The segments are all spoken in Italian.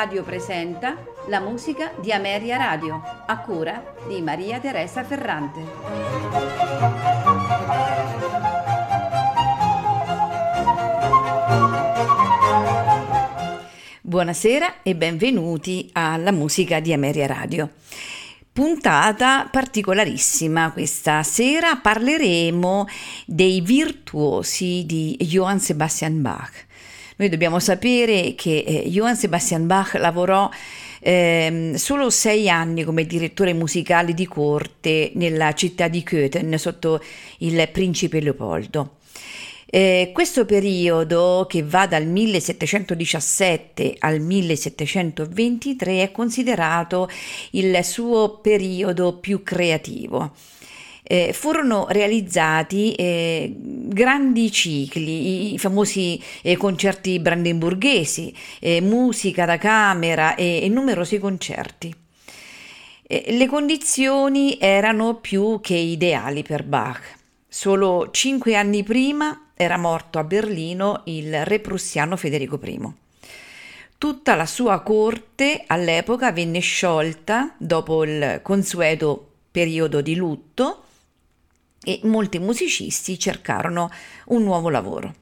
Radio presenta la musica di Ameria Radio, a cura di Maria Teresa Ferrante. Buonasera e benvenuti alla musica di Ameria Radio. Puntata particolarissima questa sera parleremo dei virtuosi di Johann Sebastian Bach. Noi dobbiamo sapere che eh, Johann Sebastian Bach lavorò eh, solo sei anni come direttore musicale di corte nella città di Köthen sotto il principe Leopoldo. Eh, questo periodo, che va dal 1717 al 1723, è considerato il suo periodo più creativo eh, furono realizzati eh, grandi cicli, i, famosi eh, concerti brandenburghesi, eh, musica da camera e, e numerosi concerti. Eh, le condizioni erano più che ideali per Bach. Solo cinque anni prima era morto a Berlino il re prussiano Federico I. Tutta la sua corte all'epoca venne sciolta dopo il consueto periodo di lutto e molti musicisti cercarono un nuovo lavoro.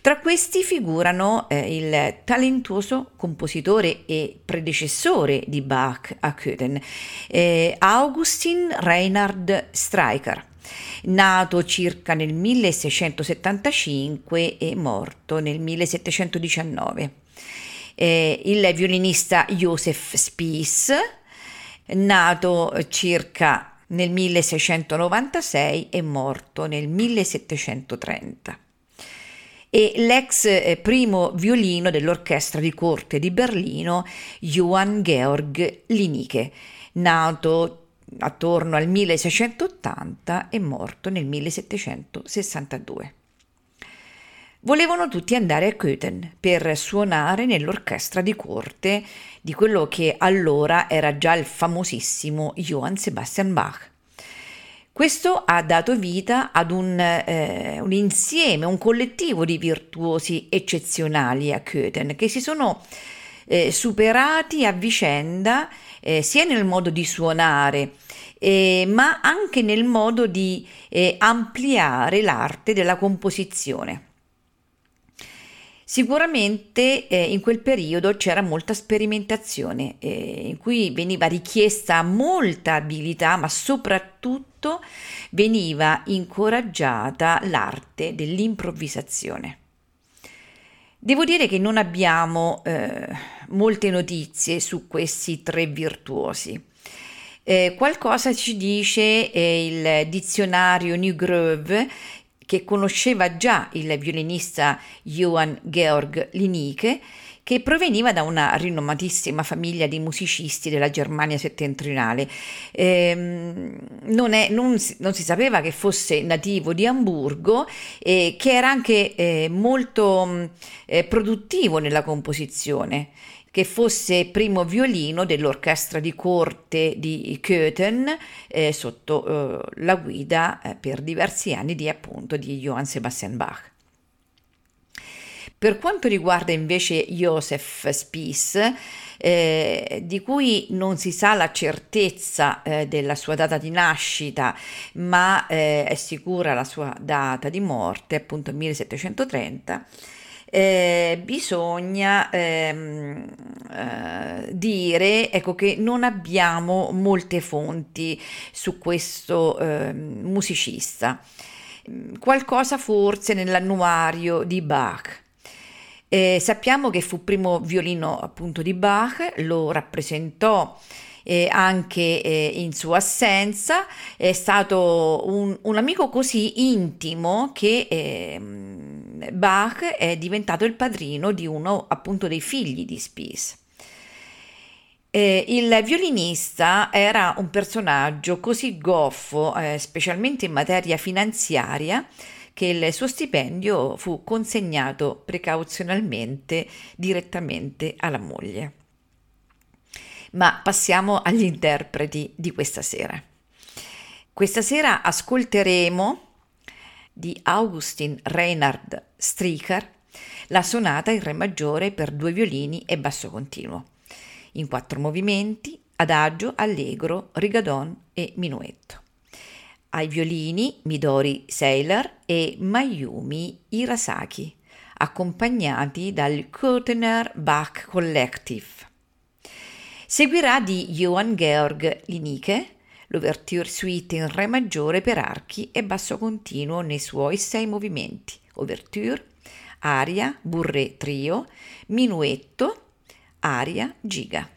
Tra questi figurano eh, il talentuoso compositore e predecessore di Bach a Köthen, eh, Augustin Reinhard Streicher, nato circa nel 1675 e morto nel 1719. Eh, il violinista Joseph Spies, nato circa nel 1696 e morto nel 1730 e l'ex eh, primo violino dell'orchestra di corte di Berlino Johann Georg Linicke, nato attorno al 1680 e morto nel 1762. Volevano tutti andare a Köthen per suonare nell'orchestra di corte di quello che allora era già il famosissimo Johann Sebastian Bach. Questo ha dato vita ad un, eh, un, insieme, un collettivo di virtuosi eccezionali a Köthen che si sono eh, superati a vicenda eh, sia nel modo di suonare eh, ma anche nel modo di eh, ampliare l'arte della composizione. Sicuramente eh, in quel periodo c'era molta sperimentazione, eh, in cui veniva richiesta molta abilità, ma soprattutto veniva incoraggiata l'arte dell'improvvisazione. Devo dire che non abbiamo eh, molte notizie su questi tre virtuosi. Eh, qualcosa ci dice eh, il dizionario New Grove che conosceva già il violinista Johann Georg Linicke, che proveniva da una rinomatissima famiglia di musicisti della Germania settentrionale. Eh, non, è, non, si, non, si, sapeva che fosse nativo di Amburgo e che era anche eh, molto eh, produttivo nella composizione che fosse primo violino dell'orchestra di corte di Köthen eh, sotto eh, la guida eh, per diversi anni di appunto di Johann Sebastian Bach. Per quanto riguarda invece Joseph Spies, eh, di cui non si sa la certezza eh, della sua data di nascita, ma eh, è sicura la sua data di morte, appunto 1730, eh, bisogna ehm, eh, dire ecco, che non abbiamo molte fonti su questo eh, musicista. Qualcosa forse nell'annuario di Bach. Eh, sappiamo che fu primo violino appunto di Bach, lo rappresentò eh, anche eh, in sua assenza, è stato un, un amico così intimo che eh, Bach è diventato il padrino di uno appunto dei figli di Spies. Eh, il violinista era un personaggio così goffo, eh, specialmente in materia finanziaria, che il suo stipendio fu consegnato precauzionalmente direttamente alla moglie. Ma passiamo agli interpreti di questa sera. Questa sera ascolteremo di Augustin Reinhard Stricker la sonata in Re maggiore per due violini e basso continuo, in quattro movimenti, adagio, allegro, rigadon e minuetto. Ai violini Midori Sailor e Mayumi Hirasaki, accompagnati dal Kurtener Bach Collective. Seguirà di Johann Georg Linicke l'ouverture suite in Re maggiore per archi e basso continuo nei suoi sei movimenti, ouverture, aria, burre trio, minuetto, aria, giga.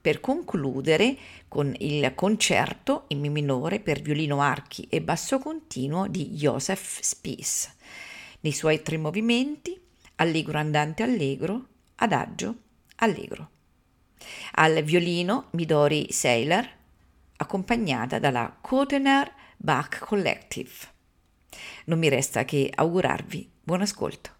Per concludere con il concerto in Mi minore per violino archi e basso continuo di Joseph Spies, nei suoi tre movimenti, allegro andante allegro, adagio, allegro. Al violino Midori Sailor, accompagnata dalla Kotener Bach Collective. Non mi resta che augurarvi buon ascolto.